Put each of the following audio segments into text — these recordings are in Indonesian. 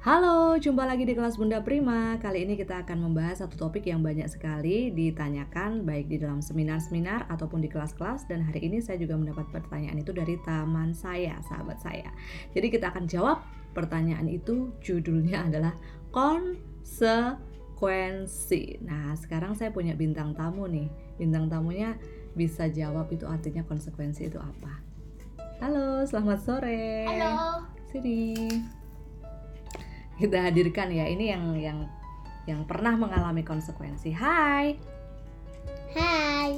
Halo, jumpa lagi di kelas Bunda Prima. Kali ini kita akan membahas satu topik yang banyak sekali ditanyakan baik di dalam seminar-seminar ataupun di kelas-kelas dan hari ini saya juga mendapat pertanyaan itu dari taman saya, sahabat saya. Jadi kita akan jawab pertanyaan itu judulnya adalah konsekuensi. Nah, sekarang saya punya bintang tamu nih. Bintang tamunya bisa jawab itu artinya konsekuensi itu apa. Halo, selamat sore. Halo. Sini kita hadirkan ya ini yang yang yang pernah mengalami konsekuensi. Hai. Hai.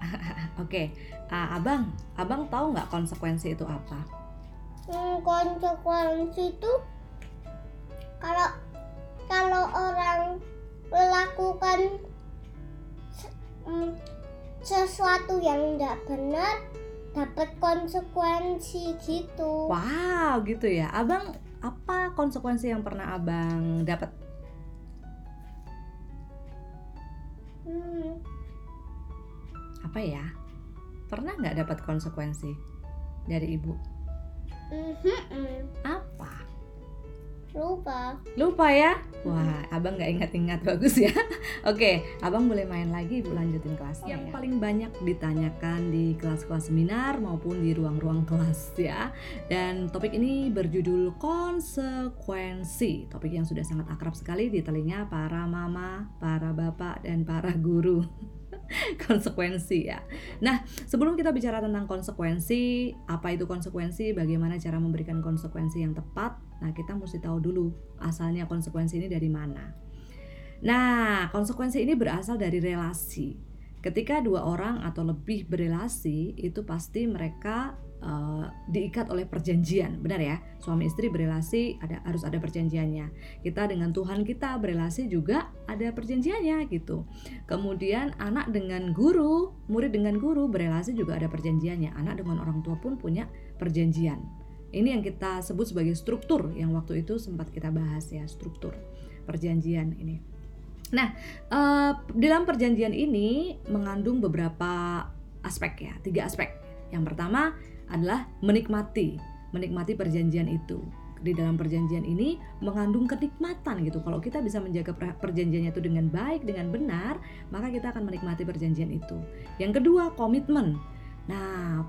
Oke, uh, abang, abang tahu nggak konsekuensi itu apa? Hmm, konsekuensi itu kalau kalau orang melakukan hmm, sesuatu yang tidak benar dapat konsekuensi gitu. Wow, gitu ya. Abang apa konsekuensi yang pernah abang dapat? Hmm, Apa ya? Pernah nggak dapat konsekuensi dari ibu? mhm, Apa? Lupa. Lupa ya? Wah, abang nggak ingat-ingat bagus ya. Oke, abang boleh main lagi, ibu lanjutin kelasnya. Yang ya. paling banyak ditanyakan di kelas-kelas seminar maupun di ruang-ruang kelas ya. Dan topik ini berjudul konsekuensi. Topik yang sudah sangat akrab sekali di telinga para mama, para bapak, dan para guru. konsekuensi ya. Nah, sebelum kita bicara tentang konsekuensi, apa itu konsekuensi, bagaimana cara memberikan konsekuensi yang tepat, nah kita mesti tahu dulu asalnya konsekuensi ini dari mana. Nah, konsekuensi ini berasal dari relasi. Ketika dua orang atau lebih berelasi, itu pasti mereka eh, diikat oleh perjanjian, benar ya? Suami istri berelasi ada harus ada perjanjiannya. Kita dengan Tuhan kita berelasi juga ada perjanjiannya gitu. Kemudian anak dengan guru, murid dengan guru berelasi juga ada perjanjiannya. Anak dengan orang tua pun punya perjanjian. Ini yang kita sebut sebagai struktur yang waktu itu sempat kita bahas ya, struktur perjanjian ini. Nah, eh, dalam perjanjian ini mengandung beberapa aspek ya, tiga aspek. Yang pertama adalah menikmati, menikmati perjanjian itu. Di dalam perjanjian ini mengandung kenikmatan gitu. Kalau kita bisa menjaga per- perjanjiannya itu dengan baik, dengan benar, maka kita akan menikmati perjanjian itu. Yang kedua, komitmen. Nah,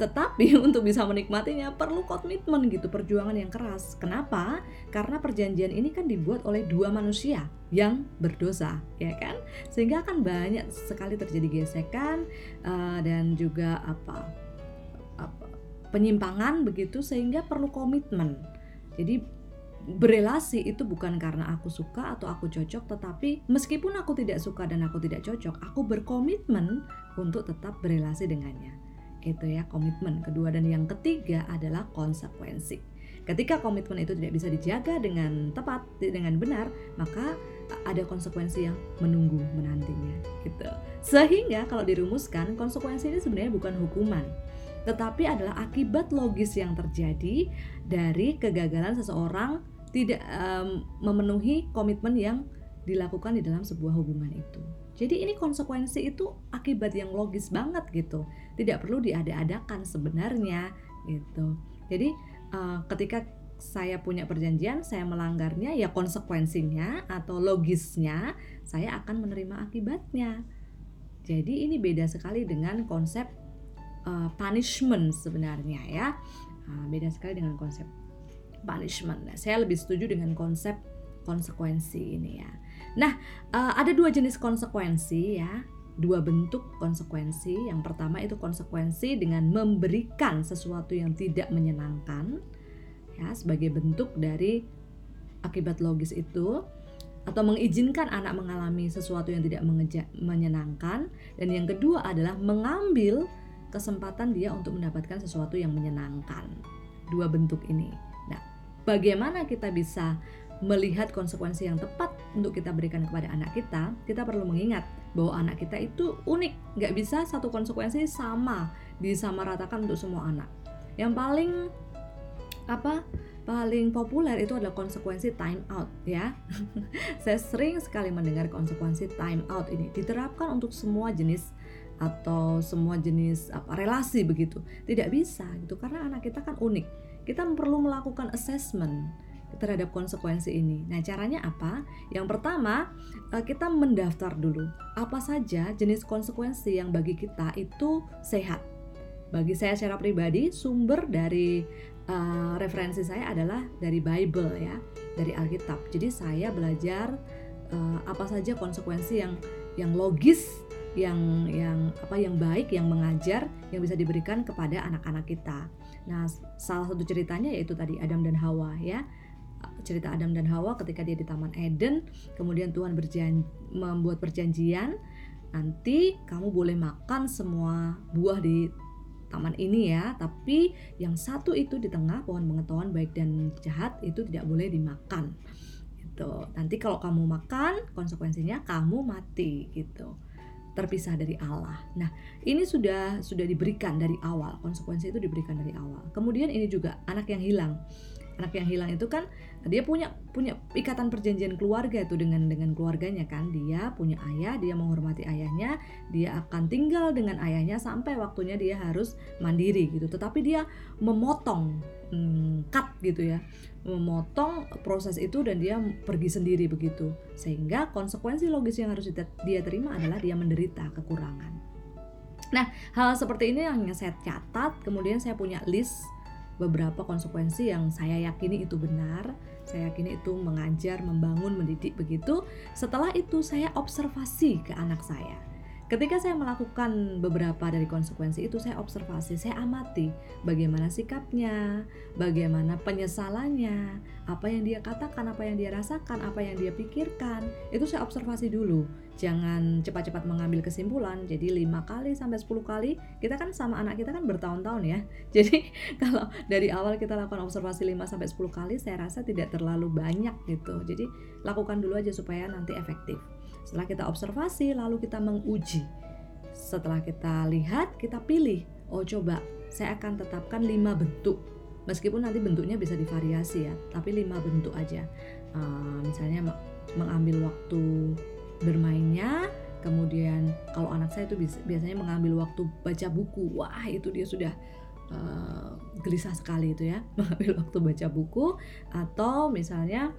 tetapi untuk bisa menikmatinya perlu komitmen gitu, perjuangan yang keras. Kenapa? Karena perjanjian ini kan dibuat oleh dua manusia yang berdosa, ya kan? Sehingga akan banyak sekali terjadi gesekan eh, dan juga apa, apa penyimpangan begitu sehingga perlu komitmen. Jadi berelasi itu bukan karena aku suka atau aku cocok, tetapi meskipun aku tidak suka dan aku tidak cocok, aku berkomitmen untuk tetap berelasi dengannya itu ya komitmen kedua dan yang ketiga adalah konsekuensi ketika komitmen itu tidak bisa dijaga dengan tepat dengan benar maka ada konsekuensi yang menunggu menantinya gitu sehingga kalau dirumuskan konsekuensi ini sebenarnya bukan hukuman tetapi adalah akibat logis yang terjadi dari kegagalan seseorang tidak em, memenuhi komitmen yang dilakukan di dalam sebuah hubungan itu. Jadi ini konsekuensi itu akibat yang logis banget gitu. Tidak perlu diada-adakan sebenarnya gitu. Jadi eh, ketika saya punya perjanjian, saya melanggarnya ya konsekuensinya atau logisnya saya akan menerima akibatnya. Jadi ini beda sekali dengan konsep eh, punishment sebenarnya ya. Nah, beda sekali dengan konsep punishment. Nah, saya lebih setuju dengan konsep konsekuensi ini ya. Nah, eh, ada dua jenis konsekuensi ya, dua bentuk konsekuensi. Yang pertama itu konsekuensi dengan memberikan sesuatu yang tidak menyenangkan, ya sebagai bentuk dari akibat logis itu, atau mengizinkan anak mengalami sesuatu yang tidak menyenangkan. Dan yang kedua adalah mengambil kesempatan dia untuk mendapatkan sesuatu yang menyenangkan. Dua bentuk ini. Nah, bagaimana kita bisa melihat konsekuensi yang tepat untuk kita berikan kepada anak kita, kita perlu mengingat bahwa anak kita itu unik, nggak bisa satu konsekuensi sama disamaratakan untuk semua anak. Yang paling apa paling populer itu adalah konsekuensi time out ya. Saya sering sekali mendengar konsekuensi time out ini diterapkan untuk semua jenis atau semua jenis apa relasi begitu. Tidak bisa gitu karena anak kita kan unik. Kita perlu melakukan assessment terhadap konsekuensi ini. Nah, caranya apa? Yang pertama, eh, kita mendaftar dulu apa saja jenis konsekuensi yang bagi kita itu sehat. Bagi saya secara pribadi, sumber dari uh, referensi saya adalah dari Bible ya, dari Alkitab. Jadi saya belajar uh, apa saja konsekuensi yang yang logis, yang yang apa yang baik, yang mengajar, yang bisa diberikan kepada anak-anak kita. Nah, salah satu ceritanya yaitu tadi Adam dan Hawa ya cerita Adam dan Hawa ketika dia di Taman Eden, kemudian Tuhan berjan membuat perjanjian, nanti kamu boleh makan semua buah di taman ini ya, tapi yang satu itu di tengah pohon pengetahuan baik dan jahat itu tidak boleh dimakan. Gitu. Nanti kalau kamu makan, konsekuensinya kamu mati gitu terpisah dari Allah. Nah, ini sudah sudah diberikan dari awal, konsekuensi itu diberikan dari awal. Kemudian ini juga anak yang hilang anak yang hilang itu kan dia punya punya ikatan perjanjian keluarga itu dengan dengan keluarganya kan. Dia punya ayah dia menghormati ayahnya dia akan tinggal dengan ayahnya sampai waktunya dia harus mandiri gitu. Tetapi dia memotong hmm, cut gitu ya. Memotong proses itu dan dia pergi sendiri begitu. Sehingga konsekuensi logis yang harus dia terima adalah dia menderita kekurangan. Nah, hal seperti ini yang saya catat, kemudian saya punya list beberapa konsekuensi yang saya yakini itu benar, saya yakini itu mengajar, membangun, mendidik begitu. Setelah itu saya observasi ke anak saya. Ketika saya melakukan beberapa dari konsekuensi itu, saya observasi, saya amati bagaimana sikapnya, bagaimana penyesalannya, apa yang dia katakan, apa yang dia rasakan, apa yang dia pikirkan. Itu saya observasi dulu. Jangan cepat-cepat mengambil kesimpulan. Jadi lima kali sampai 10 kali, kita kan sama anak kita kan bertahun-tahun ya. Jadi kalau dari awal kita lakukan observasi 5 sampai 10 kali, saya rasa tidak terlalu banyak gitu. Jadi lakukan dulu aja supaya nanti efektif. Setelah kita observasi, lalu kita menguji. Setelah kita lihat, kita pilih. Oh coba, saya akan tetapkan lima bentuk. Meskipun nanti bentuknya bisa divariasi ya, tapi lima bentuk aja. Uh, misalnya mengambil waktu bermainnya, kemudian kalau anak saya itu biasanya mengambil waktu baca buku. Wah itu dia sudah uh, gelisah sekali itu ya, mengambil waktu baca buku atau misalnya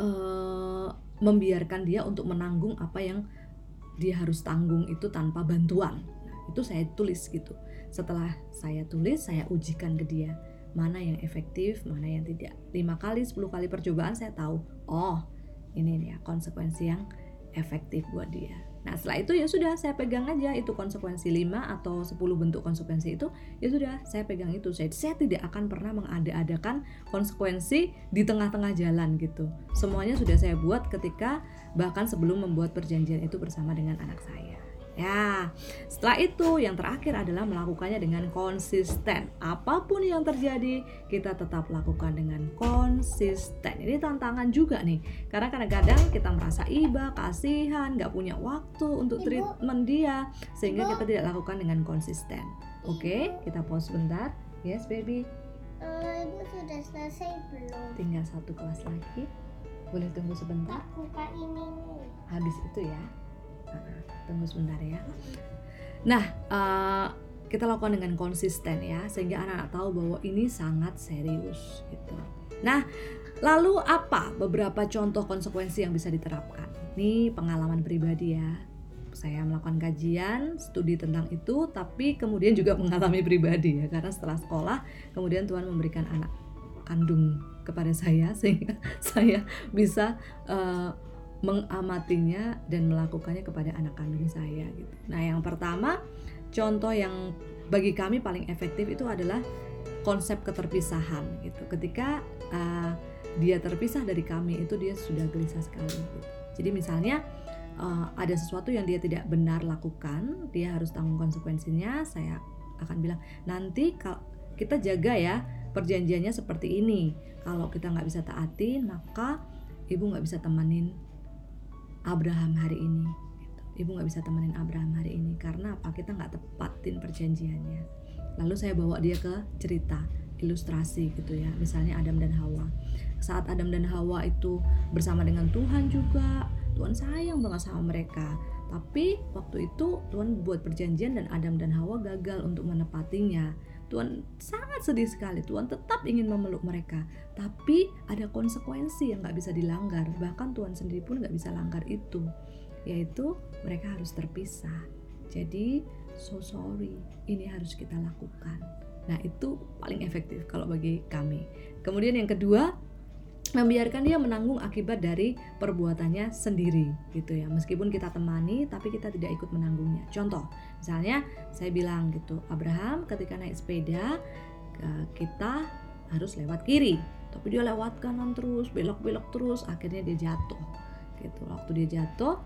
uh, membiarkan dia untuk menanggung apa yang dia harus tanggung itu tanpa bantuan. Nah, itu saya tulis gitu. Setelah saya tulis, saya ujikan ke dia mana yang efektif, mana yang tidak. Lima kali, 10 kali percobaan saya tahu, oh ini nih ya konsekuensi yang efektif buat dia. Nah setelah itu ya sudah saya pegang aja itu konsekuensi 5 atau 10 bentuk konsekuensi itu ya sudah saya pegang itu. Saya, saya tidak akan pernah mengada-adakan konsekuensi di tengah-tengah jalan gitu. Semuanya sudah saya buat ketika bahkan sebelum membuat perjanjian itu bersama dengan anak saya Ya, setelah itu yang terakhir adalah melakukannya dengan konsisten. Apa pun yang terjadi, kita tetap lakukan dengan konsisten. Ini tantangan juga nih, karena kadang-kadang kita merasa iba, kasihan, nggak punya waktu untuk treatment dia, sehingga kita tidak lakukan dengan konsisten. Oke, kita pause sebentar. Yes, baby. Uh, Ibu sudah selesai belum? Tinggal satu kelas lagi. Boleh tunggu sebentar? Buka ini nih. Habis itu ya tunggu sebentar ya. Nah uh, kita lakukan dengan konsisten ya sehingga anak-anak tahu bahwa ini sangat serius gitu. Nah lalu apa beberapa contoh konsekuensi yang bisa diterapkan? Ini pengalaman pribadi ya. Saya melakukan kajian studi tentang itu tapi kemudian juga mengalami pribadi ya karena setelah sekolah kemudian Tuhan memberikan anak kandung kepada saya sehingga saya bisa uh, mengamatinya dan melakukannya kepada anak kandung saya gitu. Nah, yang pertama contoh yang bagi kami paling efektif itu adalah konsep keterpisahan gitu. Ketika uh, dia terpisah dari kami itu dia sudah gelisah sekali gitu. Jadi misalnya uh, ada sesuatu yang dia tidak benar lakukan, dia harus tanggung konsekuensinya. Saya akan bilang nanti kalau kita jaga ya perjanjiannya seperti ini. Kalau kita nggak bisa taatin, maka ibu nggak bisa temenin Abraham hari ini gitu. ibu nggak bisa temenin Abraham hari ini karena apa? Kita nggak tepatin perjanjiannya. Lalu saya bawa dia ke cerita ilustrasi gitu ya. Misalnya Adam dan Hawa. Saat Adam dan Hawa itu bersama dengan Tuhan juga Tuhan sayang banget sama mereka. Tapi waktu itu Tuhan buat perjanjian dan Adam dan Hawa gagal untuk menepatinya Tuhan sangat sedih sekali. Tuhan tetap ingin memeluk mereka, tapi ada konsekuensi yang nggak bisa dilanggar. Bahkan Tuhan sendiri pun nggak bisa langgar itu, yaitu mereka harus terpisah. Jadi so sorry, ini harus kita lakukan. Nah itu paling efektif kalau bagi kami. Kemudian yang kedua membiarkan dia menanggung akibat dari perbuatannya sendiri gitu ya. Meskipun kita temani tapi kita tidak ikut menanggungnya. Contoh misalnya saya bilang gitu Abraham ketika naik sepeda kita harus lewat kiri. Tapi dia lewat kanan terus belok-belok terus akhirnya dia jatuh gitu. Waktu dia jatuh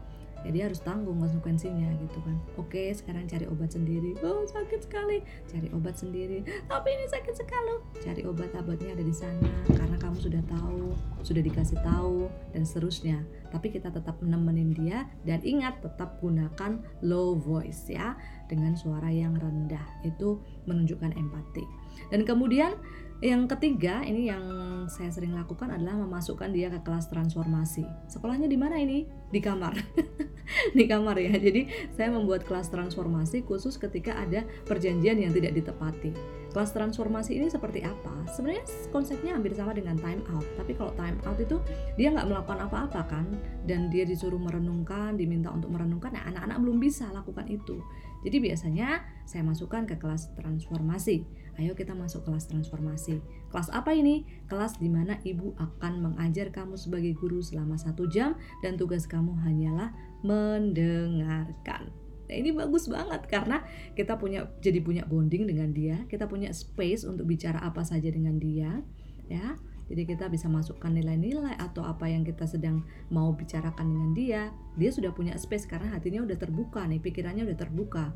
ya harus tanggung konsekuensinya gitu kan. Oke sekarang cari obat sendiri. Oh sakit sekali. Cari obat sendiri. Tapi ini sakit sekali. Cari obat-obatnya ada di sana karena kamu sudah tahu sudah dikasih tahu dan seterusnya. Tapi kita tetap nemenin dia dan ingat tetap gunakan low voice ya dengan suara yang rendah. Itu menunjukkan empati. Dan kemudian yang ketiga, ini yang saya sering lakukan adalah memasukkan dia ke kelas transformasi. Sekolahnya di mana ini? Di kamar. di kamar ya. Jadi, saya membuat kelas transformasi khusus ketika ada perjanjian yang tidak ditepati. Kelas transformasi ini seperti apa? Sebenarnya konsepnya hampir sama dengan time out. Tapi kalau time out itu dia nggak melakukan apa-apa kan, dan dia disuruh merenungkan, diminta untuk merenungkan. Nah, anak-anak belum bisa lakukan itu. Jadi biasanya saya masukkan ke kelas transformasi Ayo kita masuk kelas transformasi. Kelas apa ini? Kelas di mana ibu akan mengajar kamu sebagai guru selama satu jam dan tugas kamu hanyalah mendengarkan. Nah, ini bagus banget karena kita punya jadi punya bonding dengan dia, kita punya space untuk bicara apa saja dengan dia, ya. Jadi kita bisa masukkan nilai-nilai atau apa yang kita sedang mau bicarakan dengan dia. Dia sudah punya space karena hatinya udah terbuka nih, pikirannya udah terbuka.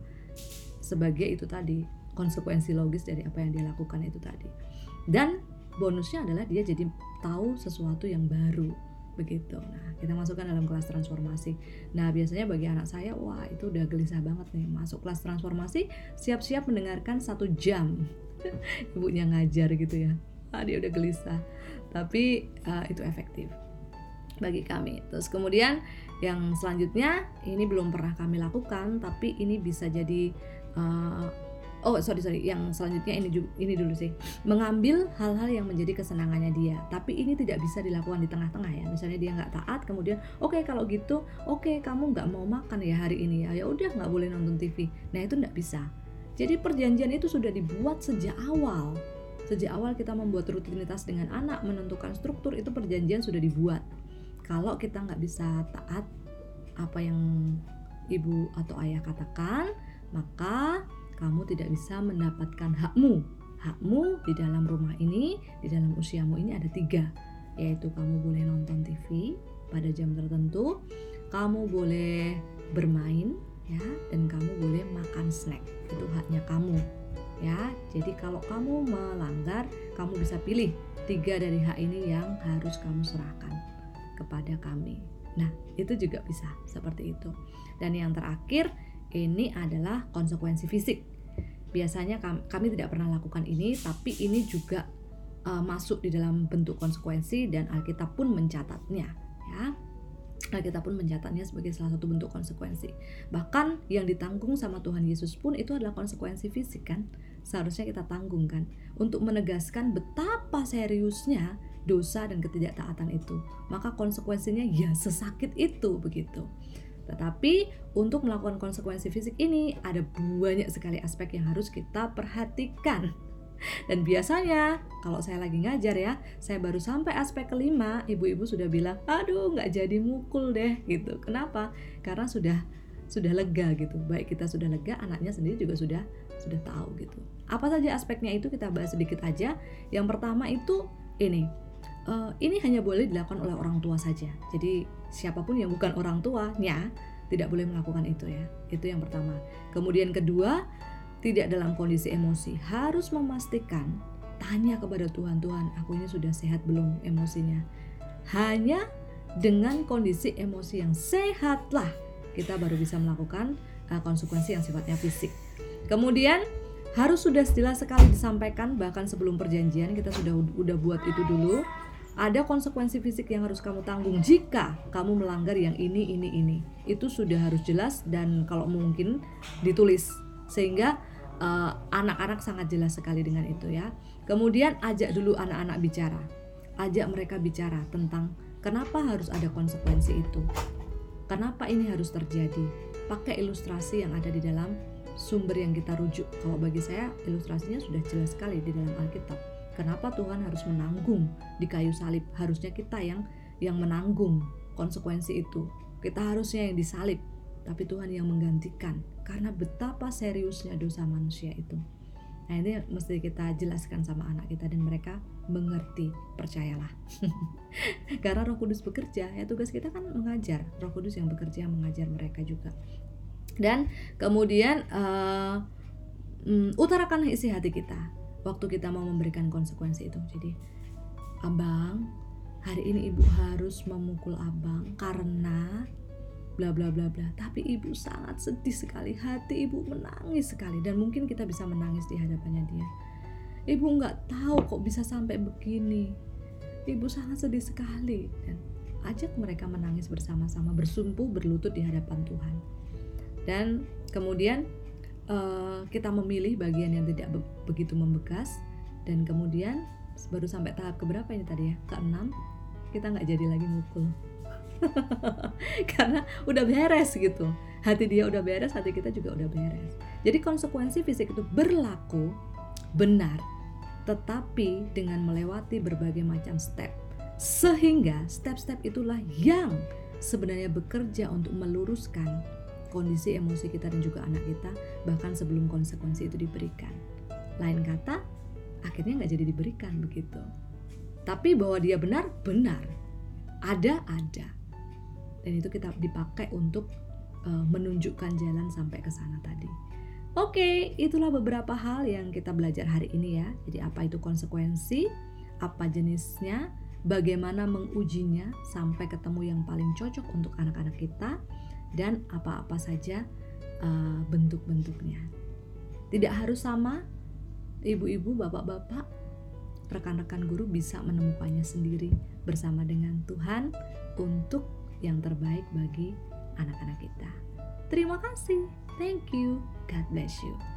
Sebagai itu tadi, konsekuensi logis dari apa yang dia lakukan itu tadi. Dan bonusnya adalah dia jadi tahu sesuatu yang baru begitu. Nah, kita masukkan dalam kelas transformasi. Nah, biasanya bagi anak saya, wah itu udah gelisah banget nih masuk kelas transformasi, siap-siap mendengarkan satu jam ibunya ngajar gitu ya. Ah, dia udah gelisah, tapi uh, itu efektif bagi kami. Terus kemudian yang selanjutnya ini belum pernah kami lakukan, tapi ini bisa jadi uh, oh sorry sorry. Yang selanjutnya ini ini dulu sih. Mengambil hal-hal yang menjadi kesenangannya dia. Tapi ini tidak bisa dilakukan di tengah-tengah ya. Misalnya dia nggak taat kemudian oke okay, kalau gitu oke okay, kamu nggak mau makan ya hari ini ya. Ya udah nggak boleh nonton TV nah itu nggak bisa. Jadi perjanjian itu sudah dibuat sejak awal. Sejak awal kita membuat rutinitas dengan anak menentukan struktur itu perjanjian sudah dibuat. Kalau kita nggak bisa taat apa yang ibu atau ayah katakan maka kamu tidak bisa mendapatkan hakmu. Hakmu di dalam rumah ini, di dalam usiamu ini ada tiga, yaitu kamu boleh nonton TV pada jam tertentu, kamu boleh bermain, ya, dan kamu boleh makan snack. Itu haknya kamu, ya. Jadi kalau kamu melanggar, kamu bisa pilih tiga dari hak ini yang harus kamu serahkan kepada kami. Nah, itu juga bisa seperti itu. Dan yang terakhir, ini adalah konsekuensi fisik. Biasanya kami, tidak pernah lakukan ini, tapi ini juga uh, masuk di dalam bentuk konsekuensi dan Alkitab pun mencatatnya, ya. Alkitab pun mencatatnya sebagai salah satu bentuk konsekuensi. Bahkan yang ditanggung sama Tuhan Yesus pun itu adalah konsekuensi fisik kan. Seharusnya kita tanggung kan untuk menegaskan betapa seriusnya dosa dan ketidaktaatan itu. Maka konsekuensinya ya sesakit itu begitu. Tetapi untuk melakukan konsekuensi fisik ini ada banyak sekali aspek yang harus kita perhatikan. Dan biasanya kalau saya lagi ngajar ya, saya baru sampai aspek kelima, ibu-ibu sudah bilang, aduh nggak jadi mukul deh gitu. Kenapa? Karena sudah sudah lega gitu. Baik kita sudah lega, anaknya sendiri juga sudah sudah tahu gitu. Apa saja aspeknya itu kita bahas sedikit aja. Yang pertama itu ini, uh, ini hanya boleh dilakukan oleh orang tua saja. Jadi siapa pun yang bukan orang tuanya tidak boleh melakukan itu ya. Itu yang pertama. Kemudian kedua, tidak dalam kondisi emosi. Harus memastikan tanya kepada Tuhan, Tuhan, aku ini sudah sehat belum emosinya? Hanya dengan kondisi emosi yang sehatlah kita baru bisa melakukan uh, konsekuensi yang sifatnya fisik. Kemudian harus sudah jelas sekali disampaikan bahkan sebelum perjanjian kita sudah udah buat itu dulu ada konsekuensi fisik yang harus kamu tanggung jika kamu melanggar yang ini ini ini itu sudah harus jelas dan kalau mungkin ditulis sehingga Eh, anak-anak sangat jelas sekali dengan itu ya. Kemudian ajak dulu anak-anak bicara, ajak mereka bicara tentang kenapa harus ada konsekuensi itu, kenapa ini harus terjadi. Pakai ilustrasi yang ada di dalam sumber yang kita rujuk. Kalau bagi saya ilustrasinya sudah jelas sekali di dalam Alkitab. Kenapa Tuhan harus menanggung di kayu salib? Harusnya kita yang yang menanggung konsekuensi itu. Kita harusnya yang disalib, tapi Tuhan yang menggantikan karena betapa seriusnya dosa manusia itu. Nah ini mesti kita jelaskan sama anak kita dan mereka mengerti, percayalah. Karena Roh Kudus bekerja, ya tugas kita kan mengajar. Roh Kudus yang bekerja mengajar mereka juga. Dan kemudian uh, um, utarakan isi hati kita waktu kita mau memberikan konsekuensi itu. Jadi, abang, hari ini ibu harus memukul abang karena bla bla bla bla. Tapi ibu sangat sedih sekali hati ibu menangis sekali dan mungkin kita bisa menangis di hadapannya dia. Ibu nggak tahu kok bisa sampai begini. Ibu sangat sedih sekali dan ajak mereka menangis bersama-sama bersumpu berlutut di hadapan Tuhan. Dan kemudian uh, kita memilih bagian yang tidak be begitu membekas. Dan kemudian baru sampai tahap keberapa ini tadi ya? Keenam kita nggak jadi lagi mukul. Karena udah beres gitu. Hati dia udah beres hati kita juga udah beres. Jadi konsekuensi fisik itu berlaku benar tetapi dengan melewati berbagai macam step. Sehingga step-step itulah yang sebenarnya bekerja untuk meluruskan kondisi emosi kita dan juga anak kita bahkan sebelum konsekuensi itu diberikan. Lain kata akhirnya nggak jadi diberikan begitu. Tapi bahwa dia benar benar. Ada ada. Dan itu kita dipakai untuk uh, menunjukkan jalan sampai ke sana tadi. Oke, itulah beberapa hal yang kita belajar hari ini ya. Jadi apa itu konsekuensi, apa jenisnya, bagaimana mengujinya sampai ketemu yang paling cocok untuk anak-anak kita dan apa-apa saja uh, bentuk-bentuknya. Tidak harus sama, ibu-ibu, bapak-bapak, rekan-rekan guru bisa menemukannya sendiri bersama dengan Tuhan untuk yang terbaik bagi anak-anak kita. Terima kasih. Thank you. God bless you.